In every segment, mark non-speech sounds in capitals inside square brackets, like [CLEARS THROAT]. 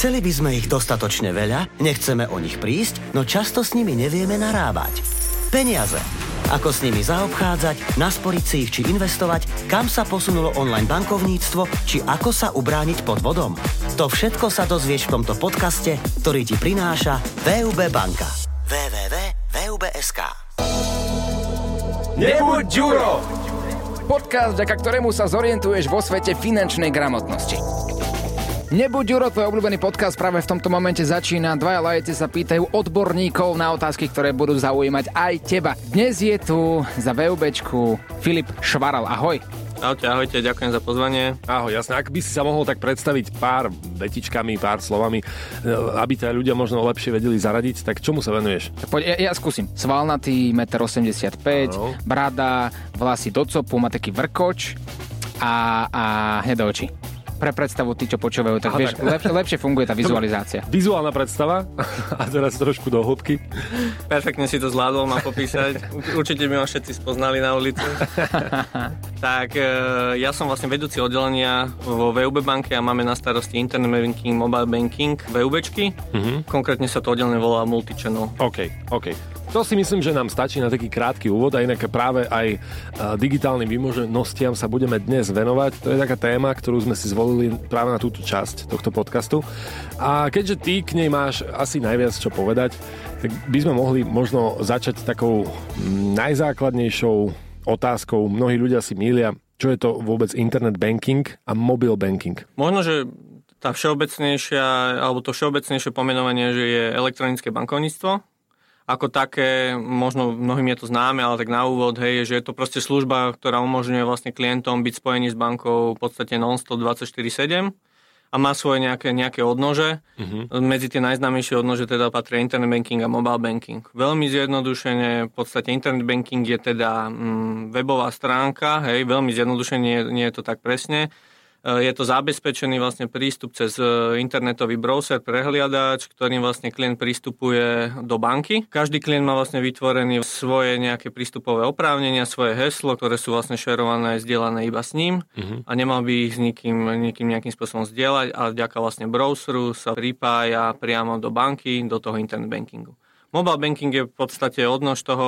Chceli by sme ich dostatočne veľa, nechceme o nich prísť, no často s nimi nevieme narábať. Peniaze. Ako s nimi zaobchádzať, nasporiť si ich či investovať, kam sa posunulo online bankovníctvo, či ako sa ubrániť pod vodom. To všetko sa dozvieš v tomto podcaste, ktorý ti prináša VUB banka. www.vub.sk Nebuď Ďuro! Podcast, vďaka ktorému sa zorientuješ vo svete finančnej gramotnosti. Nebuď Juro, tvoj obľúbený podcast práve v tomto momente začína. Dvaja lajci sa pýtajú odborníkov na otázky, ktoré budú zaujímať aj teba. Dnes je tu za VUBčku Filip Švaral. Ahoj. Ahojte, ahojte, ďakujem za pozvanie. Ahoj, jasne. Ak by si sa mohol tak predstaviť pár vetičkami, pár slovami, e, aby ťa ľudia možno lepšie vedeli zaradiť, tak čomu sa venuješ? Poď, ja, ja skúsim. Svalnatý, 1,85 m, brada, vlasy do copu, má taký vrkoč a, a hnedé oči pre predstavu tí, čo počúvajú, tak Aha, vieš, tak. Lepšie, lepšie funguje tá vizualizácia. Vizuálna predstava a teraz trošku do hĺbky. Perfektne si to zvládol ma popísať. [LAUGHS] Určite by ma všetci spoznali na ulici. [LAUGHS] tak e, ja som vlastne vedúci oddelenia vo VUB banke a máme na starosti internet banking, mobile banking, VUBčky. Uh-huh. Konkrétne sa to oddelenie volá Multichannel. OK, OK. To si myslím, že nám stačí na taký krátky úvod a inak práve aj e, digitálnym výmoženostiam sa budeme dnes venovať. To je taká téma, ktorú sme si zvolili práve na túto časť tohto podcastu. A keďže ty k nej máš asi najviac čo povedať, tak by sme mohli možno začať takou najzákladnejšou otázkou. Mnohí ľudia si mília, čo je to vôbec internet banking a mobile banking. Možno, že tá všeobecnejšia, alebo to všeobecnejšie pomenovanie, že je elektronické bankovníctvo, ako také, možno mnohým je to známe, ale tak na úvod, hej, že je to proste služba, ktorá umožňuje vlastne klientom byť spojený s bankou v podstate non-stop 24-7 a má svoje nejaké, nejaké odnože. Uh-huh. Medzi tie najznámejšie odnože teda patrí internet banking a mobile banking. Veľmi zjednodušene, v podstate internet banking je teda mm, webová stránka, hej, veľmi zjednodušene, nie, nie je to tak presne, je to zabezpečený vlastne prístup cez eh, internetový browser, prehliadač, ktorým vlastne klient prístupuje do banky. Každý klient má vlastne vytvorený svoje nejaké prístupové oprávnenia, svoje heslo, ktoré sú vlastne šerované, zdieľané iba s ním uh-huh. a nemal by ich s nikým, nikým nejakým spôsobom zdieľať a vďaka vlastne browseru sa pripája priamo do banky, do toho internet bankingu. Mobile banking je v podstate odnož toho,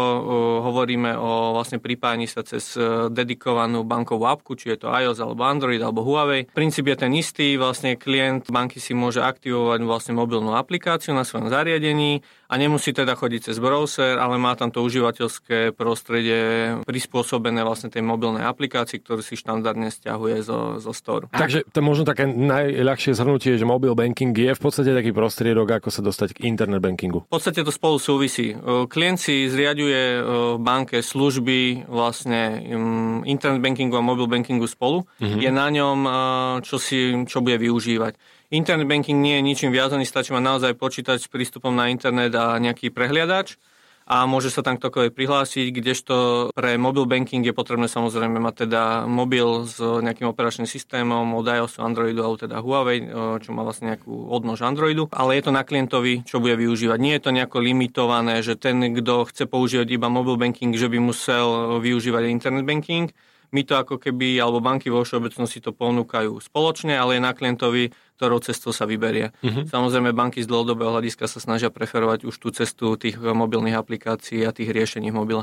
hovoríme o vlastne pripájaní sa cez e, dedikovanú bankovú apku, či je to iOS alebo Android alebo Huawei. Princíp je ten istý, vlastne klient banky si môže aktivovať vlastne mobilnú aplikáciu na svojom zariadení a nemusí teda chodiť cez browser, ale má tam to užívateľské prostredie prispôsobené vlastne tej mobilnej aplikácii, ktorú si štandardne stiahuje zo, zo store. Takže to možno také najľahšie zhrnutie, že mobile banking je v podstate taký prostriedok, ako sa dostať k internet bankingu. V podstate to spolu súvisí. Klient si zriaduje v banke služby vlastne internet bankingu a mobile bankingu spolu. Mm-hmm. Je na ňom, čo, si, čo bude využívať. Internet banking nie je ničím viazaný, stačí mať naozaj počítač s prístupom na internet a nejaký prehliadač a môže sa tam ktokoľvek prihlásiť, kdežto pre mobil banking je potrebné samozrejme mať teda mobil s nejakým operačným systémom od iOS, Androidu alebo teda Huawei, čo má vlastne nejakú odnož Androidu, ale je to na klientovi, čo bude využívať. Nie je to nejako limitované, že ten, kto chce používať iba mobil banking, že by musel využívať internet banking, my to ako keby, alebo banky vo všeobecnosti to ponúkajú spoločne, ale je na klientovi, ktorou cestou sa vyberie. Uh-huh. Samozrejme, banky z dlhodobého hľadiska sa snažia preferovať už tú cestu tých mobilných aplikácií a tých riešení v mobile.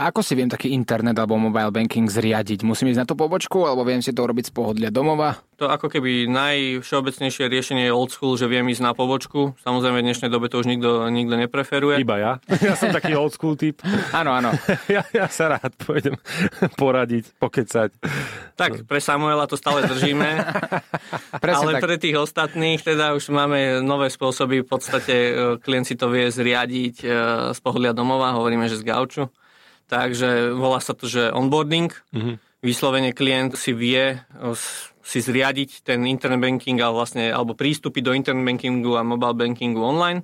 A ako si viem taký internet alebo mobile banking zriadiť? Musím ísť na tú pobočku alebo viem si to robiť z pohodlia domova? To ako keby najvšeobecnejšie riešenie je old school, že viem ísť na pobočku. Samozrejme v dnešnej dobe to už nikto, nikto nepreferuje. Iba ja. [LAUGHS] Ja som taký old school typ. áno, áno. [LAUGHS] ja, ja sa rád pôjdem [LAUGHS] poradiť, pokecať. Tak, pre Samuela to stále držíme. ale tak. pre tých ostatných teda už máme nové spôsoby. V podstate e, klient si to vie zriadiť e, z pohľadu domova, hovoríme, že z gauču. Takže volá sa to, že onboarding. Mm-hmm. Vyslovene klient si vie si zriadiť ten internet banking a vlastne, alebo prístupy do internet bankingu a mobile bankingu online.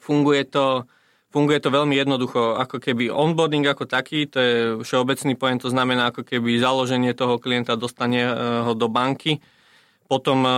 Funguje to, funguje to veľmi jednoducho, ako keby onboarding ako taký, to je všeobecný pojem, to znamená ako keby založenie toho klienta dostane e, ho do banky. Potom e,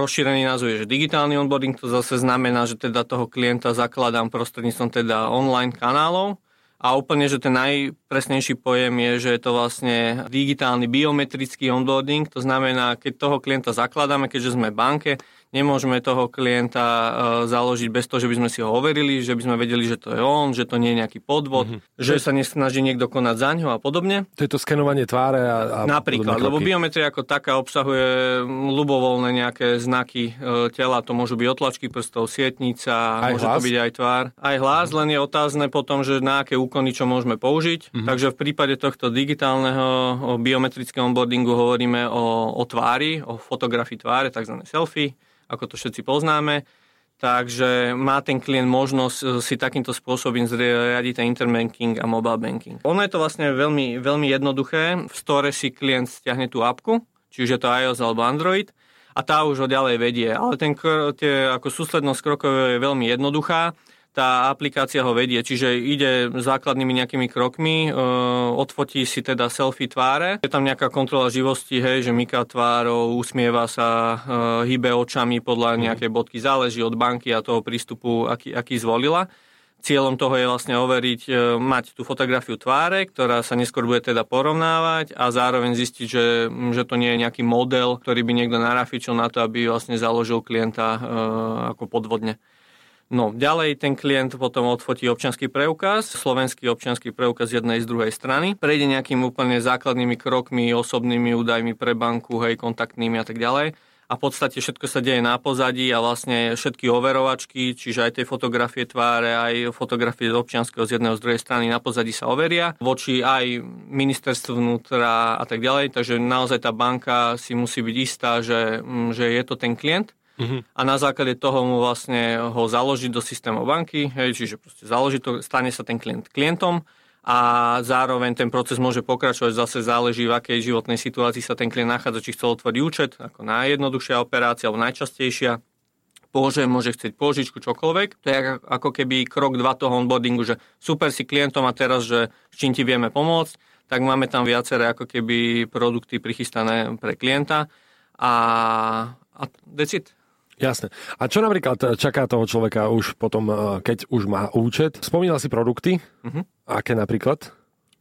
rozšírený názov je, že digitálny onboarding, to zase znamená, že teda toho klienta zakladám prostredníctvom teda online kanálov, A úplne, že ten najpresnejší pojem je, že je to vlastne digitálny biometrický onboarding, to znamená, keď toho klienta zakladáme, keďže sme banke, Nemôžeme toho klienta uh, založiť bez toho, že by sme si ho overili, že by sme vedeli, že to je on, že to nie je nejaký podvod, mm-hmm. že sa nesnaží niekto konať za ňo a podobne. To je to skenovanie tváre a, a Napríklad, lebo biometria ako taká obsahuje ľubovoľné nejaké znaky uh, tela, to môžu byť otlačky prstov, sietnica, aj môže hlas? to byť aj tvár. Aj hlas, len je otázne potom, že na aké úkony čo môžeme použiť. Mm-hmm. Takže v prípade tohto digitálneho biometrického onboardingu hovoríme o, o tvári, o fotografii tváre, tzv. selfie ako to všetci poznáme. Takže má ten klient možnosť eh, si takýmto spôsobom zriadiť ten interbanking a mobile banking. Ono je to vlastne veľmi, veľmi jednoduché. V store si klient stiahne tú apku, čiže to iOS alebo Android a tá už ho ďalej vedie. Ale ten, tie, ako súslednosť krokov je veľmi jednoduchá tá aplikácia ho vedie, čiže ide základnými nejakými krokmi, e, odfotí si teda selfie tváre, je tam nejaká kontrola živosti, hej, že myká tvárou, usmieva sa, e, hýbe očami podľa mhm. nejakej bodky, záleží od banky a toho prístupu, aký, aký zvolila. Cieľom toho je vlastne overiť, e, mať tú fotografiu tváre, ktorá sa neskôr bude teda porovnávať a zároveň zistiť, že, že to nie je nejaký model, ktorý by niekto narafičil na to, aby vlastne založil klienta e, ako podvodne. No, ďalej ten klient potom odfotí občanský preukaz, slovenský občanský preukaz z jednej z druhej strany, prejde nejakým úplne základnými krokmi, osobnými údajmi pre banku, hej, kontaktnými a tak ďalej. A v podstate všetko sa deje na pozadí a vlastne všetky overovačky, čiže aj tej fotografie tváre, aj fotografie z občianského z jedného z druhej strany na pozadí sa overia voči aj ministerstvu vnútra a tak ďalej. Takže naozaj tá banka si musí byť istá, že, že je to ten klient Uh-huh. A na základe toho mu vlastne ho založiť do systému banky, hej, čiže proste založí to, stane sa ten klient klientom a zároveň ten proces môže pokračovať, zase záleží v akej životnej situácii sa ten klient nachádza, či chcel otvoriť účet, ako najjednoduchšia operácia alebo najčastejšia, môže, môže chcieť pôžičku, čokoľvek. To je ako keby krok dva toho onboardingu, že super si klientom a teraz, že s čím ti vieme pomôcť, tak máme tam viaceré ako keby produkty prichystané pre klienta a, a decid. Jasne. A čo napríklad čaká toho človeka už potom, eh, keď už má účet? Spomínal si produkty. Uh-huh. Aké napríklad?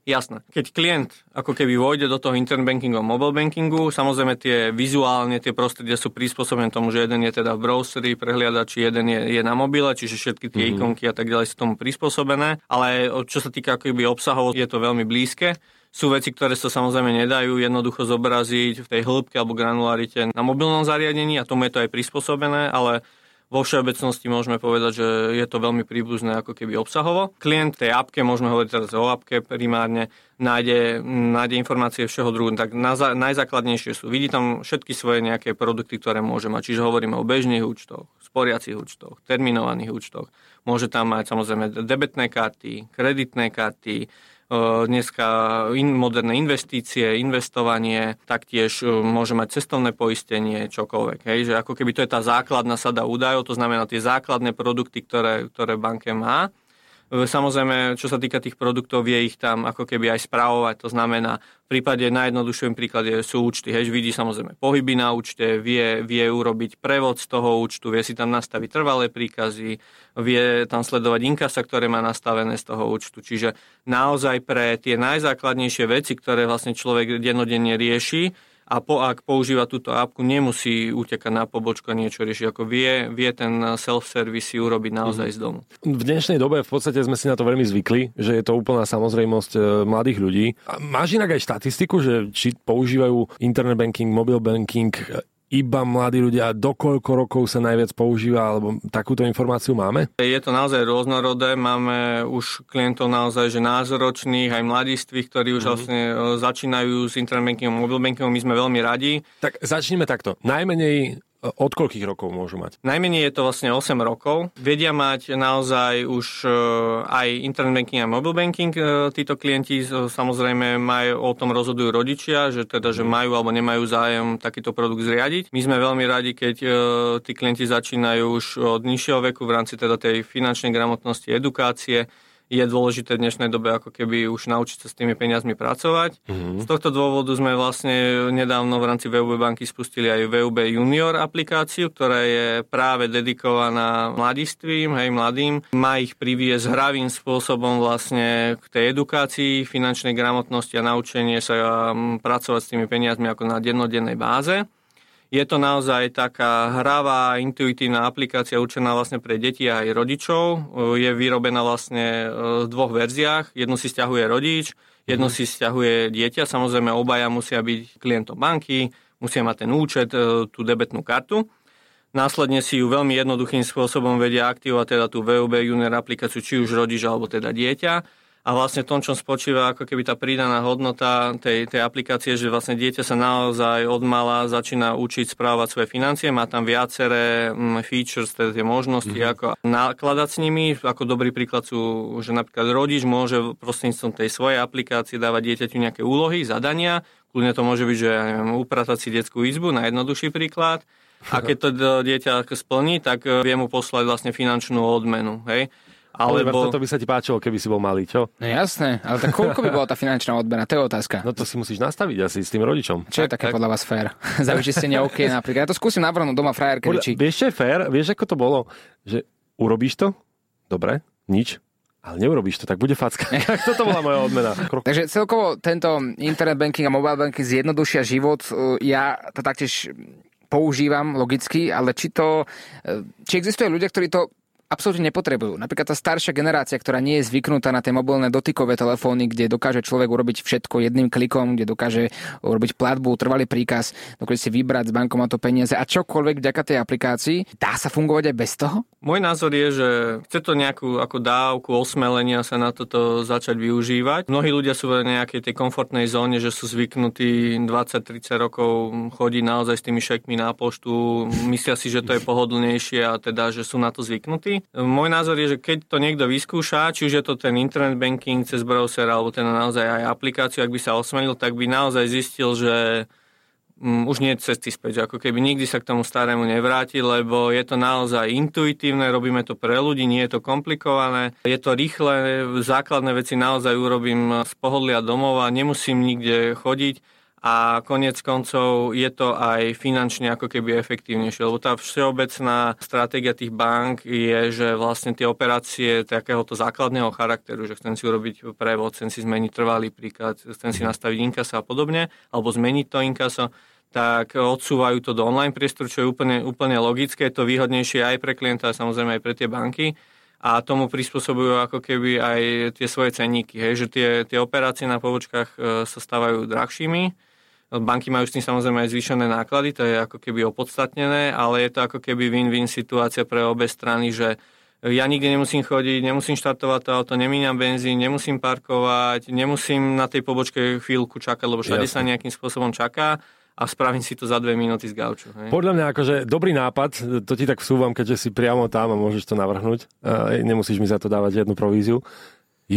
Jasné. Keď klient ako keby vojde do toho internet bankingu a mobile bankingu, samozrejme tie vizuálne, tie prostredia sú prispôsobené tomu, že jeden je teda v browseri, prehliadači, jeden je, je na mobile, čiže všetky tie mm-hmm. ikonky a tak ďalej sú tomu prispôsobené. Ale čo sa týka ako keby obsahov, je to veľmi blízke. Sú veci, ktoré sa samozrejme nedajú jednoducho zobraziť v tej hĺbke alebo granularite na mobilnom zariadení a tomu je to aj prispôsobené, ale vo všeobecnosti môžeme povedať, že je to veľmi príbuzné ako keby obsahovo. Klient tej apke, môžeme hovoriť teraz o apke primárne, nájde, nájde informácie všeho druhu. Tak na, najzákladnejšie sú, vidí tam všetky svoje nejaké produkty, ktoré môže mať. Čiže hovoríme o bežných účtoch, sporiacich účtoch, terminovaných účtoch. Môže tam mať samozrejme debetné karty, kreditné karty, dneska in, moderné investície, investovanie, taktiež môže mať cestovné poistenie, čokoľvek. Hej, že ako keby to je tá základná sada údajov, to znamená tie základné produkty, ktoré, ktoré banke má E, samozrejme, čo sa týka tých produktov, vie ich tam ako keby aj správovať. To znamená, v prípade najjednoduchším príklade sú účty. Hež vidí samozrejme pohyby na účte, vie, vie urobiť prevod z toho účtu, vie si tam nastaviť trvalé príkazy, vie tam sledovať inkasa, ktoré má nastavené z toho účtu. Čiže naozaj pre tie najzákladnejšie veci, ktoré vlastne človek dennodenne rieši, a po, ak používa túto apku, nemusí utekať na pobočku a niečo riešiť. Ako vie, vie ten self-service si urobiť naozaj z domu. V dnešnej dobe v podstate sme si na to veľmi zvykli, že je to úplná samozrejmosť e, mladých ľudí. A máš inak aj štatistiku, že či používajú internet banking, mobile banking iba mladí ľudia, dokoľko rokov sa najviac používa, alebo takúto informáciu máme? Je to naozaj rôznorodé, máme už klientov naozaj, že názoročných, aj mladistvých, ktorí už mm-hmm. vlastne e, začínajú s internet bankingom, mobile bankingom, my sme veľmi radi. Tak začneme takto. Najmenej od koľkých rokov môžu mať? Najmenej je to vlastne 8 rokov. Vedia mať naozaj už e, aj internet banking a mobile banking. E, títo klienti samozrejme majú, o tom rozhodujú rodičia, že teda, že majú alebo nemajú zájem takýto produkt zriadiť. My sme veľmi radi, keď e, tí klienti začínajú už od nižšieho veku v rámci teda tej finančnej gramotnosti, edukácie, je dôležité v dnešnej dobe ako keby už naučiť sa s tými peniazmi pracovať. Mm-hmm. Z tohto dôvodu sme vlastne nedávno v rámci VUB banky spustili aj VUB Junior aplikáciu, ktorá je práve dedikovaná mladistvím, hej, mladým. Má ich priviesť hravým spôsobom vlastne k tej edukácii, finančnej gramotnosti a naučenie sa pracovať s tými peniazmi ako na dennodennej báze. Je to naozaj taká hravá, intuitívna aplikácia určená vlastne pre deti a aj rodičov. Je vyrobená vlastne v dvoch verziách. Jednu si stiahuje rodič, jednu si stiahuje dieťa. Samozrejme, obaja musia byť klientom banky, musia mať ten účet, e, tú debetnú kartu. Následne si ju veľmi jednoduchým spôsobom vedia aktivovať teda tú VUB Junior aplikáciu, či už rodič alebo teda dieťa a vlastne tom, čom spočíva ako keby tá pridaná hodnota tej, tej aplikácie, že vlastne dieťa sa naozaj od mala začína učiť správať svoje financie, má tam viaceré mm, features, teda tie možnosti, mm-hmm. ako nakladať s nimi. Ako dobrý príklad sú, že napríklad rodič môže prostredníctvom tej svojej aplikácie dávať dieťaťu nejaké úlohy, zadania, kľudne to môže byť, že ja neviem, upratať si detskú izbu, na jednoduchší príklad. A keď to dieťa splní, tak vie mu poslať vlastne finančnú odmenu. Hej? Alebo... toto by sa ti páčilo, keby si bol malý, čo? No jasné, ale tak koľko by bola tá finančná odmena? To je otázka. No to si musíš nastaviť asi s tým rodičom. Čo je také tak. podľa vás fér? [LAUGHS] Za vyčistenie OK napríklad. Ja to skúsim navrhnúť doma frajerke. Podľa, vieš, čo je fér? Vieš, ako to bolo? Že urobíš to? Dobre, nič. Ale neurobíš to, tak bude facka. [LAUGHS] Toto bola moja odmena. Krok. Takže celkovo tento internet banking a mobile banking zjednodušia život. Ja to taktiež používam logicky, ale či to, či existuje ľudia, ktorí to absolútne nepotrebujú. Napríklad tá staršia generácia, ktorá nie je zvyknutá na tie mobilné dotykové telefóny, kde dokáže človek urobiť všetko jedným klikom, kde dokáže urobiť platbu, trvalý príkaz, dokáže si vybrať z bankomatu peniaze a čokoľvek vďaka tej aplikácii. Dá sa fungovať aj bez toho? Môj názor je, že chce to nejakú ako dávku osmelenia sa na toto začať využívať. Mnohí ľudia sú v nejakej tej komfortnej zóne, že sú zvyknutí 20-30 rokov chodiť naozaj s tými šekmi na poštu, myslia si, že to je pohodlnejšie a teda, že sú na to zvyknutí. Môj názor je, že keď to niekto vyskúša, či už je to ten internet banking cez browser alebo ten naozaj aj aplikáciu, ak by sa osmelil, tak by naozaj zistil, že um, už nie je cesty späť, ako keby nikdy sa k tomu starému nevráti, lebo je to naozaj intuitívne, robíme to pre ľudí, nie je to komplikované, je to rýchle, základné veci naozaj urobím z pohodlia domova, nemusím nikde chodiť a konec koncov je to aj finančne ako keby efektívnejšie, lebo tá všeobecná stratégia tých bank je, že vlastne tie operácie takéhoto základného charakteru, že chcem si urobiť prevod, chcem si zmeniť trvalý príklad, chcem si nastaviť inkasa a podobne, alebo zmeniť to inkaso, tak odsúvajú to do online priestoru, čo je úplne, úplne logické, je to výhodnejšie aj pre klienta a samozrejme aj pre tie banky. A tomu prispôsobujú ako keby aj tie svoje cenníky, hej, že tie, tie operácie na pobočkách e, sa stávajú drahšími, Banky majú s tým samozrejme aj zvýšené náklady, to je ako keby opodstatnené, ale je to ako keby win-win situácia pre obe strany, že ja nikde nemusím chodiť, nemusím štartovať to auto, nemíňam benzín, nemusím parkovať, nemusím na tej pobočke chvíľku čakať, lebo všade Jasne. sa nejakým spôsobom čaká a spravím si to za dve minúty z gauču. Hej. Podľa mňa akože dobrý nápad, to ti tak vsúvam, keďže si priamo tam a môžeš to navrhnúť. nemusíš mi za to dávať žiadnu províziu.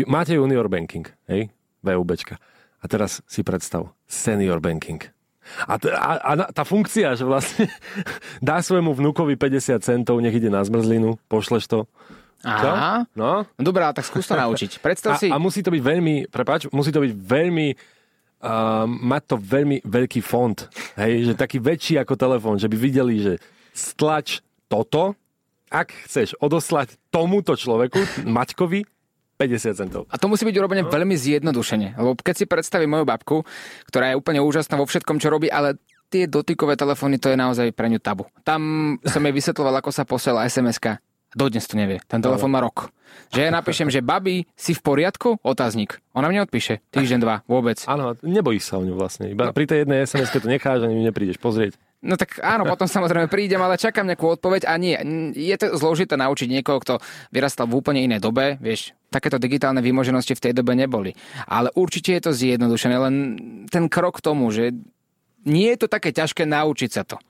Máte junior banking, hej? VUBčka. A teraz si predstav, senior banking. A, t- a, a tá funkcia, že vlastne [LAUGHS] dá svojmu vnúkovi 50 centov, nech ide na zmrzlinu, pošleš to. Aha. No? no dobrá, tak skús to naučiť. [LAUGHS] Predstav a, si... A musí to byť veľmi, prepáč, musí to byť veľmi uh, mať to veľmi veľký fond. Hej, že taký väčší ako telefón, že by videli, že stlač toto, ak chceš odoslať tomuto človeku, Maťkovi, 50 centov. A to musí byť urobené no. veľmi zjednodušene. Lebo keď si predstavím moju babku, ktorá je úplne úžasná vo všetkom, čo robí, ale tie dotykové telefóny, to je naozaj pre ňu tabu. Tam som jej vysvetloval, ako sa posiela SMS-ka. Dodnes to nevie. Ten telefón má rok. Že ja napíšem, že babi, si v poriadku? Otáznik. Ona mne odpíše. Týždeň, dva. Vôbec. Áno, nebojíš sa o ňu vlastne. Iba no. pri tej jednej sms to necháš, ani neprídeš pozrieť. No tak áno, potom samozrejme prídem, ale čakám nejakú odpoveď a nie. Je to zložité naučiť niekoho, kto vyrastal v úplne inej dobe, vieš, takéto digitálne výmoženosti v tej dobe neboli. Ale určite je to zjednodušené, len ten krok k tomu, že nie je to také ťažké naučiť sa to.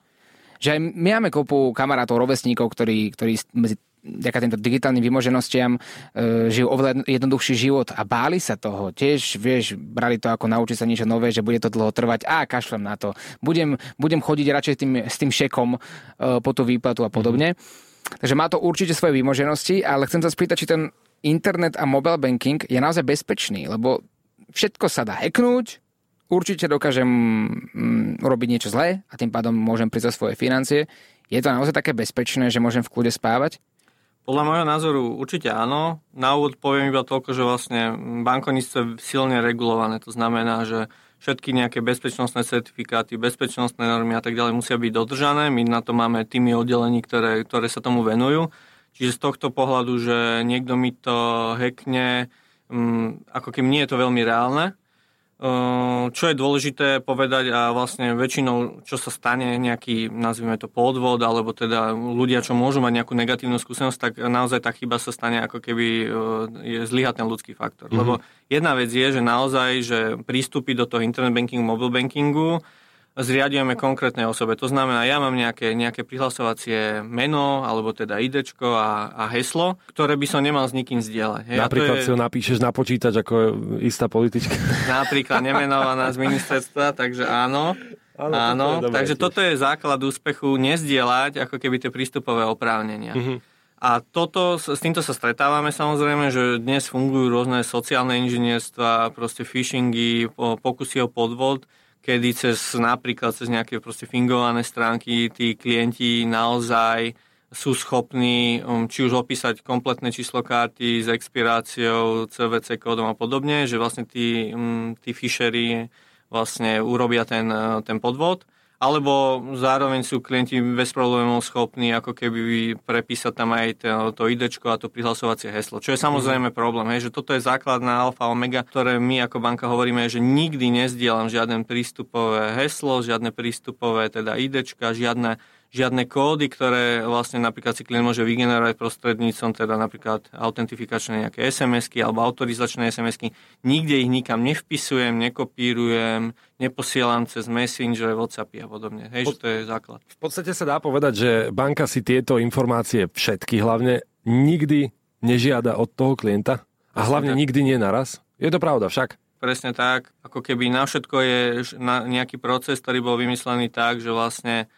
Že aj my máme kopu kamarátov, rovesníkov, ktorí, ktorí medzi vďaka týmto digitálnym vymoženostiam e, žijú oveľa jednoduchší život a báli sa toho. Tiež, vieš, brali to ako naučiť sa niečo nové, že bude to dlho trvať a kašlem na to. Budem, budem chodiť radšej tým, s tým šekom e, po tú výplatu a podobne. Mm-hmm. Takže má to určite svoje vymoženosti, ale chcem sa spýtať, či ten internet a mobile banking je naozaj bezpečný, lebo všetko sa dá hacknúť, určite dokážem mm, urobiť niečo zlé a tým pádom môžem prísť o svoje financie. Je to naozaj také bezpečné, že môžem v kľude spávať? Podľa môjho názoru určite áno. Na úvod poviem iba toľko, že vlastne bankovníctvo je silne regulované. To znamená, že všetky nejaké bezpečnostné certifikáty, bezpečnostné normy a tak ďalej musia byť dodržané. My na to máme týmy oddelení, ktoré, ktoré sa tomu venujú. Čiže z tohto pohľadu, že niekto mi to hackne, um, ako keby nie je to veľmi reálne, čo je dôležité povedať a vlastne väčšinou, čo sa stane, nejaký, nazvime to podvod, alebo teda ľudia, čo môžu mať nejakú negatívnu skúsenosť, tak naozaj tá chyba sa stane ako keby ehm, je zlyhá ten ľudský faktor. Mm-hmm. Lebo jedna vec je, že naozaj, že prístupy do toho internet bankingu, mobile bankingu, zriadujeme konkrétnej osobe. To znamená, ja mám nejaké, nejaké prihlasovacie meno, alebo teda ID a, a heslo, ktoré by som nemal s nikým zdieľať. Hej, Napríklad je... si ho napíšeš na počítač ako istá politička. [LAUGHS] Napríklad nemenovaná z ministerstva, takže áno. Áno, áno toto takže tiež. toto je základ úspechu, nezdieľať ako keby tie prístupové oprávnenia. Mm-hmm. A toto, s týmto sa stretávame samozrejme, že dnes fungujú rôzne sociálne inžinierstva, proste phishingy, pokusy o podvod, kedy cez napríklad cez nejaké proste fingované stránky tí klienti naozaj sú schopní um, či už opísať kompletné číslo karty s expiráciou, CVC kódom a podobne, že vlastne tí, um, tí fishery vlastne urobia ten, ten podvod alebo zároveň sú klienti bez problémov schopní ako keby prepísať tam aj to, to ID a to prihlasovacie heslo, čo je samozrejme mm. problém, hej, že toto je základná alfa omega, ktoré my ako banka hovoríme, že nikdy nezdielam žiadne prístupové heslo, žiadne prístupové teda ID, žiadne žiadne kódy, ktoré vlastne napríklad si klient môže vygenerovať prostredníctvom teda napríklad autentifikačné nejaké SMS-ky alebo autorizačné SMS-ky. Nikde ich nikam nevpisujem, nekopírujem, neposielam cez Messenger, Whatsappy a podobne. Hej, že to je základ. V podstate sa dá povedať, že banka si tieto informácie všetky hlavne nikdy nežiada od toho klienta a hlavne nikdy nie naraz. Je to pravda však? Presne tak. Ako keby na všetko je nejaký proces, ktorý bol vymyslený tak, že vlastne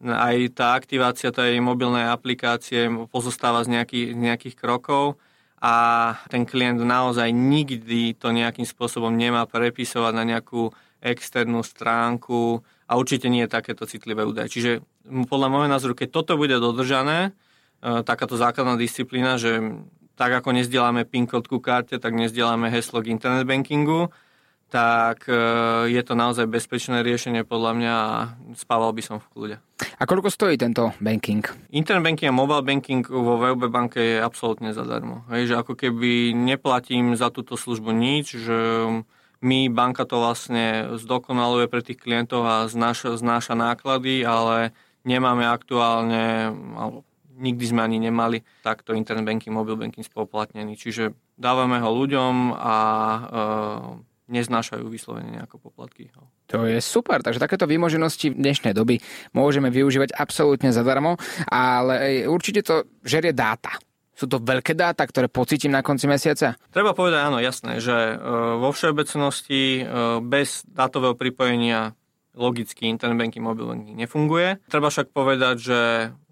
aj tá aktivácia tej mobilnej aplikácie pozostáva z nejakých, nejakých krokov a ten klient naozaj nikdy to nejakým spôsobom nemá prepisovať na nejakú externú stránku a určite nie je takéto citlivé údaje. Čiže podľa môjho názoru, keď toto bude dodržané, e, takáto základná disciplína, že tak ako nezdielame PIN kód ku karte, tak nezdielame heslo k internet bankingu, tak e, je to naozaj bezpečné riešenie podľa mňa a spával by som v kľude. A koľko stojí tento banking? Internet banking a mobile banking vo VUB banke je absolútne zadarmo. Hej, že ako keby neplatím za túto službu nič, že my, banka to vlastne zdokonaluje pre tých klientov a znáša, znáša náklady, ale nemáme aktuálne, alebo nikdy sme ani nemali takto internet banking, mobile banking spoplatnený. Čiže dávame ho ľuďom a e, neznášajú vyslovene nejako poplatky. No. To je super, takže takéto výmoženosti v dnešnej doby môžeme využívať absolútne zadarmo, ale určite to žerie dáta. Sú to veľké dáta, ktoré pocítim na konci mesiaca? Treba povedať áno, jasné, že e, vo všeobecnosti e, bez dátového pripojenia logicky internet banking, mobile banking nefunguje. Treba však povedať, že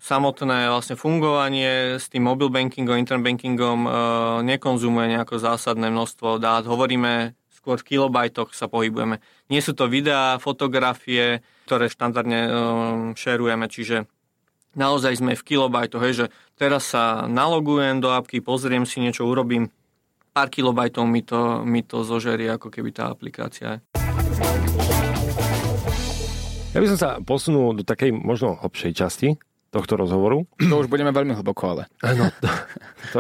samotné vlastne fungovanie s tým mobile bankingom, internet bankingom e, nekonzumuje nejako zásadné množstvo dát. Hovoríme skôr v kilobajtoch sa pohybujeme. Nie sú to videá, fotografie, ktoré štandardne um, šerujeme, čiže naozaj sme v kilobajtoch, hej, že teraz sa nalogujem do apky, pozriem si niečo, urobím pár kilobajtov mi to, mi to zožerie ako keby tá aplikácia. Ja by som sa posunul do takej možno hlbšej časti tohto rozhovoru. To už budeme veľmi hlboko, ale. Áno, to, to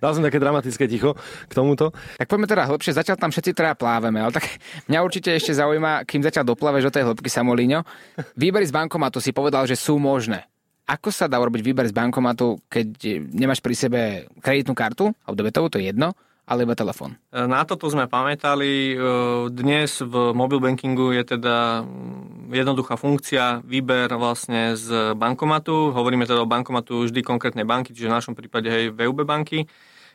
dal som také dramatické ticho k tomuto. Tak poďme teda hlbšie, zatiaľ tam všetci teda pláveme, ale tak mňa určite ešte zaujíma, kým zatiaľ doplaveš do tej hĺbky Samolíňo. Výbery z bankomatu si povedal, že sú možné. Ako sa dá urobiť výber z bankomatu, keď nemáš pri sebe kreditnú kartu, alebo debetovú, to je jedno, alebo telefón. E, na toto sme pamätali. E, dnes v mobile bankingu je teda mm, jednoduchá funkcia výber vlastne z bankomatu. Hovoríme teda o bankomatu vždy konkrétnej banky, čiže v našom prípade aj VUB banky.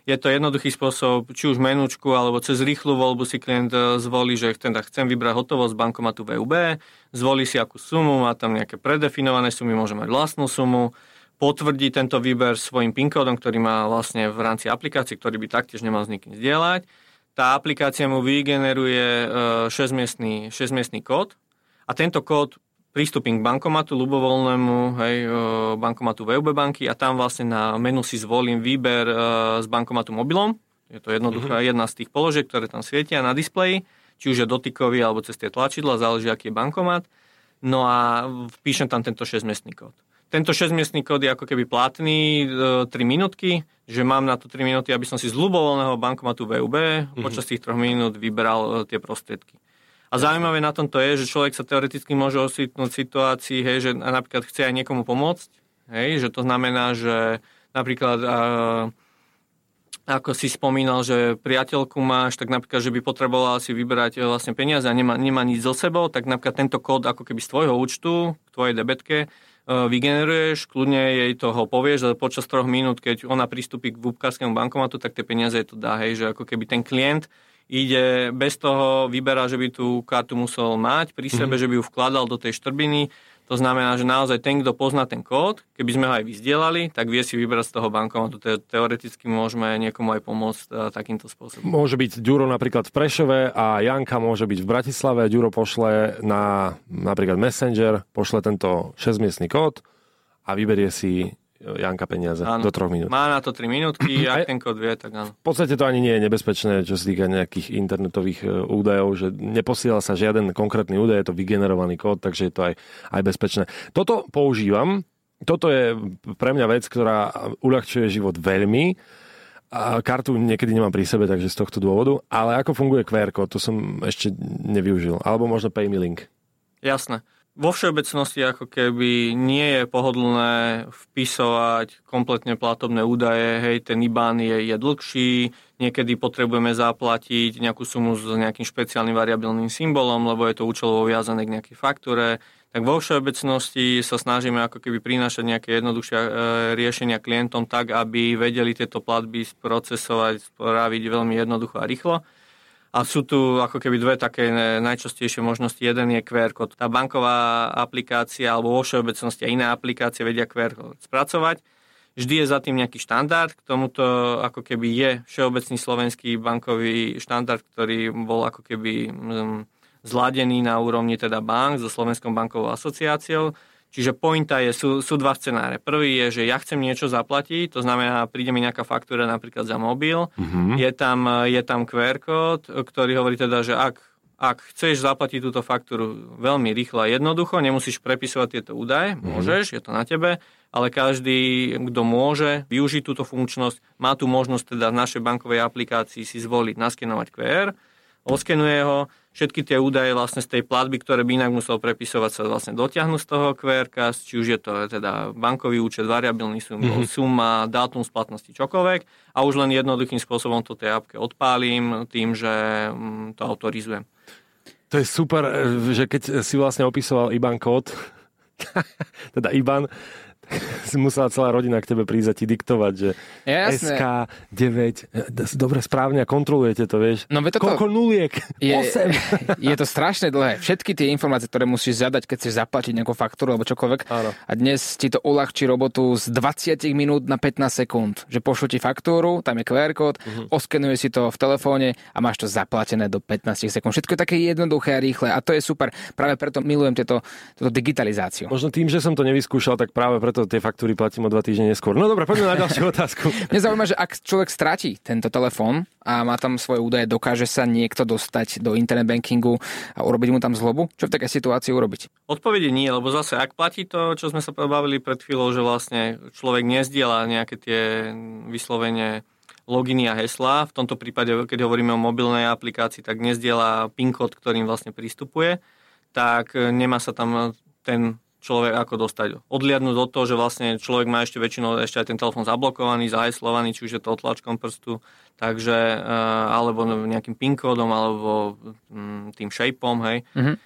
Je to jednoduchý spôsob, či už menučku, alebo cez rýchlu voľbu si klient e, zvolí, že teda chcem vybrať hotovosť bankomatu VUB, zvolí si akú sumu, má tam nejaké predefinované sumy, môže mať vlastnú sumu, potvrdí tento výber svojim PIN kódom, ktorý má vlastne v rámci aplikácie, ktorý by taktiež nemal s nikým zdieľať. Tá aplikácia mu vygeneruje 6-miestný, 6-miestný kód a tento kód prístupím k bankomatu ľubovoľnému, hej, bankomatu VUB banky a tam vlastne na menu si zvolím výber z bankomatu mobilom. Je to jednoduchá mm-hmm. jedna z tých položiek, ktoré tam svietia na displeji, či už je dotykový alebo cez tie tlačidla, záleží, aký je bankomat. No a vpíšem tam tento 6-miestný kód. Tento 6-miestný kód je ako keby platný 3 e, minútky, že mám na to 3 minúty, aby som si z ľubovoľného bankomatu VUB mm-hmm. počas tých 3 minút vyberal e, tie prostriedky. A zaujímavé na tomto je, že človek sa teoreticky môže osvitnúť v situácii, hej, že napríklad chce aj niekomu pomôcť, hej, že to znamená, že napríklad a, ako si spomínal, že priateľku máš, tak napríklad, že by potrebovala si vyberať e, vlastne peniaze a nemá, nemá nič so sebou, tak napríklad tento kód ako keby z tvojho účtu, k tvojej debetke, e, vygeneruješ, kľudne jej toho povieš, že počas troch minút, keď ona pristúpi k vúbkarskému bankomatu, tak tie peniaze to dá, hej, že ako keby ten klient ide bez toho, vyberá, že by tú kartu musel mať pri sebe, mm-hmm. že by ju vkladal do tej štrbiny. To znamená, že naozaj ten, kto pozná ten kód, keby sme ho aj vyzdielali, tak vie si vybrať z toho bankomatu. Te- teoreticky môžeme niekomu aj pomôcť uh, takýmto spôsobom. Môže byť Ďuro napríklad v Prešove a Janka môže byť v Bratislave. Ďuro pošle na napríklad Messenger, pošle tento 6-miestný kód a vyberie si Janka peniaze áno. do troch minút. Má na to 3 minútky, [CLEARS THROAT] ak ten kód vie, tak áno. V podstate to ani nie je nebezpečné, čo sa týka nejakých internetových e, údajov, že neposiela sa žiaden konkrétny údaj, je to vygenerovaný kód, takže je to aj, aj bezpečné. Toto používam, toto je pre mňa vec, ktorá uľahčuje život veľmi. A kartu niekedy nemám pri sebe, takže z tohto dôvodu. Ale ako funguje QR kód, to som ešte nevyužil. Alebo možno PayMe Jasné vo všeobecnosti ako keby nie je pohodlné vpisovať kompletne platobné údaje, hej, ten IBAN je, je dlhší, niekedy potrebujeme zaplatiť nejakú sumu s nejakým špeciálnym variabilným symbolom, lebo je to účelovo viazané k nejakej faktúre, tak vo všeobecnosti sa snažíme ako keby prinášať nejaké jednoduchšie e, riešenia klientom tak, aby vedeli tieto platby sprocesovať, spraviť veľmi jednoducho a rýchlo. A sú tu ako keby dve také najčastejšie možnosti. Jeden je QR kód. Tá banková aplikácia alebo vo všeobecnosti a iné aplikácie vedia QR kód spracovať. Vždy je za tým nejaký štandard. K tomuto ako keby je všeobecný slovenský bankový štandard, ktorý bol ako keby mm, zladený na úrovni teda bank so Slovenskou bankovou asociáciou Čiže pointa je, sú, sú dva scenáre. Prvý je, že ja chcem niečo zaplatiť, to znamená, príde mi nejaká faktúra napríklad za mobil, mm-hmm. je, tam, je tam QR kód, ktorý hovorí teda, že ak, ak chceš zaplatiť túto faktúru veľmi rýchlo a jednoducho, nemusíš prepisovať tieto údaje, mm-hmm. môžeš, je to na tebe, ale každý, kto môže využiť túto funkčnosť, má tu možnosť teda v našej bankovej aplikácii si zvoliť naskenovať QR, oskenuje ho, všetky tie údaje vlastne z tej platby, ktoré by inak musel prepisovať, sa vlastne dotiahnu z toho QR, či už je to teda bankový účet, variabilný sum, mm-hmm. suma, dátum splatnosti, čokoľvek a už len jednoduchým spôsobom to tej appke odpálim tým, že mm, to autorizujem. To je super, že keď si vlastne opisoval IBAN kód, [LAUGHS] teda IBAN, [LAUGHS] si musela celá rodina k tebe prísť a ti diktovať, že Jasné. SK 9, dobre správne a kontrolujete to, vieš. No, to Koľko nuliek? Je, 8. [LAUGHS] je to strašne dlhé. Všetky tie informácie, ktoré musíš zadať, keď chceš zaplatiť nejakú faktúru alebo čokoľvek. Áno. A dnes ti to uľahčí robotu z 20 minút na 15 sekúnd. Že pošlu ti faktúru, tam je QR kód, uh-huh. oskenuje si to v telefóne a máš to zaplatené do 15 sekúnd. Všetko je také jednoduché a rýchle a to je super. Práve preto milujem tieto, túto digitalizáciu. Možno tým, že som to nevyskúšal, tak práve preto preto tie faktúry platím o dva týždne neskôr. No dobre, poďme na ďalšiu [LAUGHS] otázku. Mňa zaujíma, že ak človek stratí tento telefón a má tam svoje údaje, dokáže sa niekto dostať do internet bankingu a urobiť mu tam zlobu? Čo v takej situácii urobiť? Odpovede nie, lebo zase ak platí to, čo sme sa pobavili pred chvíľou, že vlastne človek nezdiela nejaké tie vyslovene loginy a hesla. V tomto prípade, keď hovoríme o mobilnej aplikácii, tak nezdiela PIN kód, ktorým vlastne prístupuje, tak nemá sa tam ten človek ako dostať. Odliadnúť od toho, že vlastne človek má ešte väčšinou ešte aj ten telefón zablokovaný, zaheslovaný, či už je to otlačkom prstu, takže, uh, alebo nejakým PIN kódom, alebo um, tým shapeom, hej. Mm-hmm.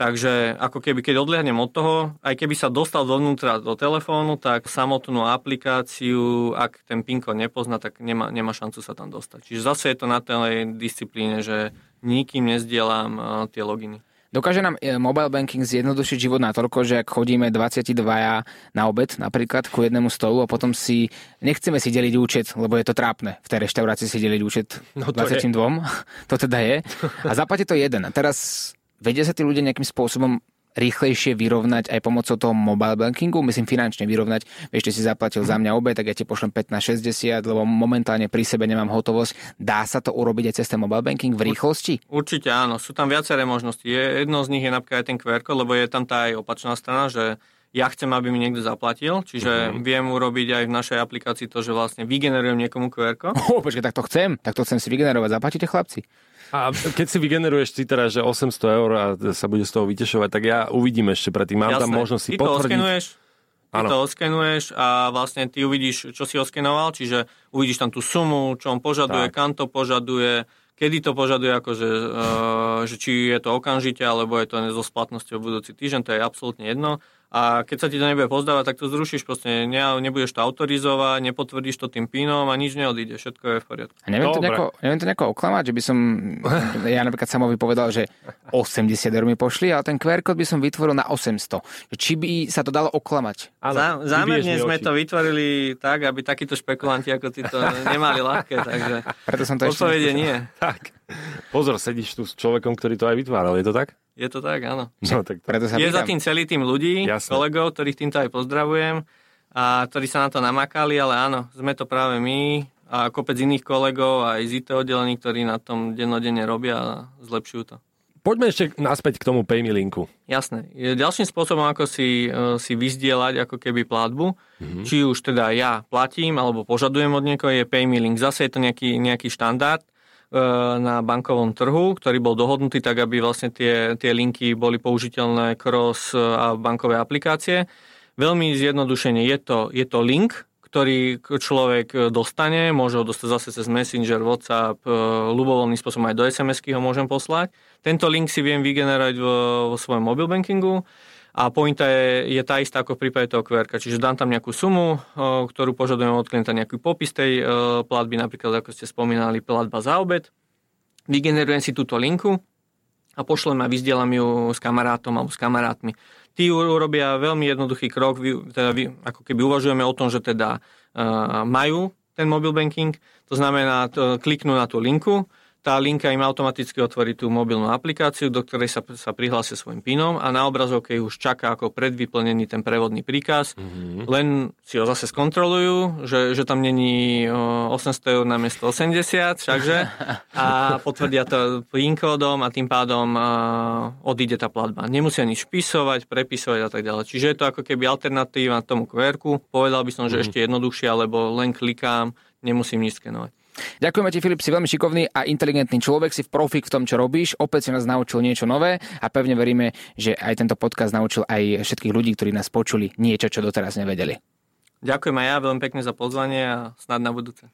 Takže ako keby, keď odliadnem od toho, aj keby sa dostal dovnútra do telefónu, tak samotnú aplikáciu, ak ten PIN kód nepozná, tak nemá, nemá šancu sa tam dostať. Čiže zase je to na tej disciplíne, že nikým nezdielam uh, tie loginy. Dokáže nám e, mobile banking zjednodušiť život natoľko, že ak chodíme 22 na obed napríklad ku jednému stolu a potom si nechceme si deliť účet, lebo je to trápne v tej reštaurácii si deliť účet no to 22, je. [LAUGHS] to teda je. A zaplatí to jeden. A teraz vedia sa tí ľudia nejakým spôsobom rýchlejšie vyrovnať aj pomocou toho mobile bankingu, myslím finančne vyrovnať. Vieš, ty si zaplatil za mňa obe, tak ja ti pošlem 15-60, lebo momentálne pri sebe nemám hotovosť. Dá sa to urobiť aj cez ten mobile banking v rýchlosti? Určite áno, sú tam viaceré možnosti. Je, jedno z nich je napríklad aj ten QR lebo je tam tá aj opačná strana, že ja chcem, aby mi niekto zaplatil, čiže uh-huh. viem urobiť aj v našej aplikácii to, že vlastne vygenerujem niekomu QR. Oh, [LAUGHS] počkej, tak to chcem, tak to chcem si vygenerovať. Zaplatíte chlapci? A keď si vygeneruješ si teraz, že 800 eur a sa bude z toho vytešovať, tak ja uvidím ešte predtým. Mám Jasné. tam možnosť si ty potvrdiť. To ty to oskenuješ a vlastne ty uvidíš, čo si oskenoval, čiže uvidíš tam tú sumu, čo on požaduje, tak. kam to požaduje, kedy to požaduje, akože, uh, že či je to okamžite, alebo je to so splatnosťou budúci týždeň, to je absolútne jedno a keď sa ti to nebude pozdávať, tak to zrušíš, proste ne, nebudeš to autorizovať, nepotvrdíš to tým pínom a nič neodíde, všetko je v poriadku. A neviem, to nejako, neviem to nejako oklamať, že by som, [LAUGHS] ja napríklad Samovi povedal, že 80 eur mi pošli, ale ten QR kód by som vytvoril na 800. Či by sa to dalo oklamať? Zá, zámerne sme to vytvorili tak, aby takíto špekulanti ako ty to nemali ľahké, takže Preto som to ešte nie. Tak. Pozor, sedíš tu s človekom, ktorý to aj vytváral, je to tak? Je to tak, áno. No, tak Preto sa je za tým celý tým ľudí, Jasne. kolegov, ktorých týmto aj pozdravujem a ktorí sa na to namakali, ale áno, sme to práve my a kopec iných kolegov aj z IT oddelení, ktorí na tom dennodenne robia a zlepšujú to. Poďme ešte naspäť k tomu PayMe linku. Jasné. Ďalším spôsobom, ako si, e, si vyzdielať ako keby platbu, mm-hmm. či už teda ja platím alebo požadujem od niekoho, je PayMe link. Zase je to nejaký, nejaký štandard, na bankovom trhu, ktorý bol dohodnutý tak, aby vlastne tie, tie linky boli použiteľné cross e, a bankové aplikácie. Veľmi zjednodušene je to, je to link, ktorý človek dostane, môže ho dostať zase cez Messenger, WhatsApp, ľubovoľným spôsobom aj do SMS-ky ho môžem poslať. Tento link si viem vygenerovať vo, vo svojom mobile bankingu a pointa je, je tá istá ako v prípade toho QR. Čiže dám tam nejakú sumu, ktorú požadujem od klienta, nejaký popis tej platby, napríklad ako ste spomínali, platba za obed. Vygenerujem si túto linku a pošlem a vyzdielam ju s kamarátom alebo s kamarátmi. Tí urobia veľmi jednoduchý krok, teda ako keby uvažujeme o tom, že teda majú ten mobile banking, to znamená, kliknú na tú linku, tá linka im automaticky otvorí tú mobilnú aplikáciu, do ktorej sa, sa prihlásia svojim PINom a na obrazovke už čaká ako predvyplnený ten prevodný príkaz. Mm-hmm. Len si ho zase skontrolujú, že, že tam není 800 eur na miesto 80, všakže, a potvrdia to PIN kódom a tým pádom odíde tá platba. Nemusia nič vpisovať, prepisovať a tak ďalej. Čiže je to ako keby alternatíva tomu QR. Povedal by som, že mm-hmm. ešte jednoduchšie, lebo len klikám, nemusím nič skenovať. Ďakujeme ti, Filip, si veľmi šikovný a inteligentný človek, si v profik v tom, čo robíš. Opäť si nás naučil niečo nové a pevne veríme, že aj tento podcast naučil aj všetkých ľudí, ktorí nás počuli niečo, čo doteraz nevedeli. Ďakujem aj ja veľmi pekne za pozvanie a snad na budúce.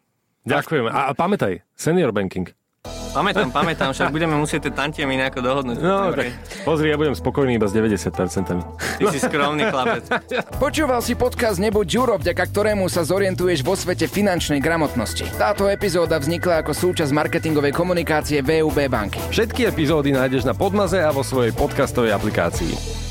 Ďakujeme. A, a pamätaj, senior banking. Pamätám, pamätám, však budeme musieť tie tantiemy nejako dohodnúť. No, tak pozri, ja budem spokojný iba s 90%. Ty no. si skromný chlapec. [LAUGHS] Počúval si podcast Nebuď Ďuro, vďaka ktorému sa zorientuješ vo svete finančnej gramotnosti. Táto epizóda vznikla ako súčasť marketingovej komunikácie VUB banky. Všetky epizódy nájdeš na Podmaze a vo svojej podcastovej aplikácii.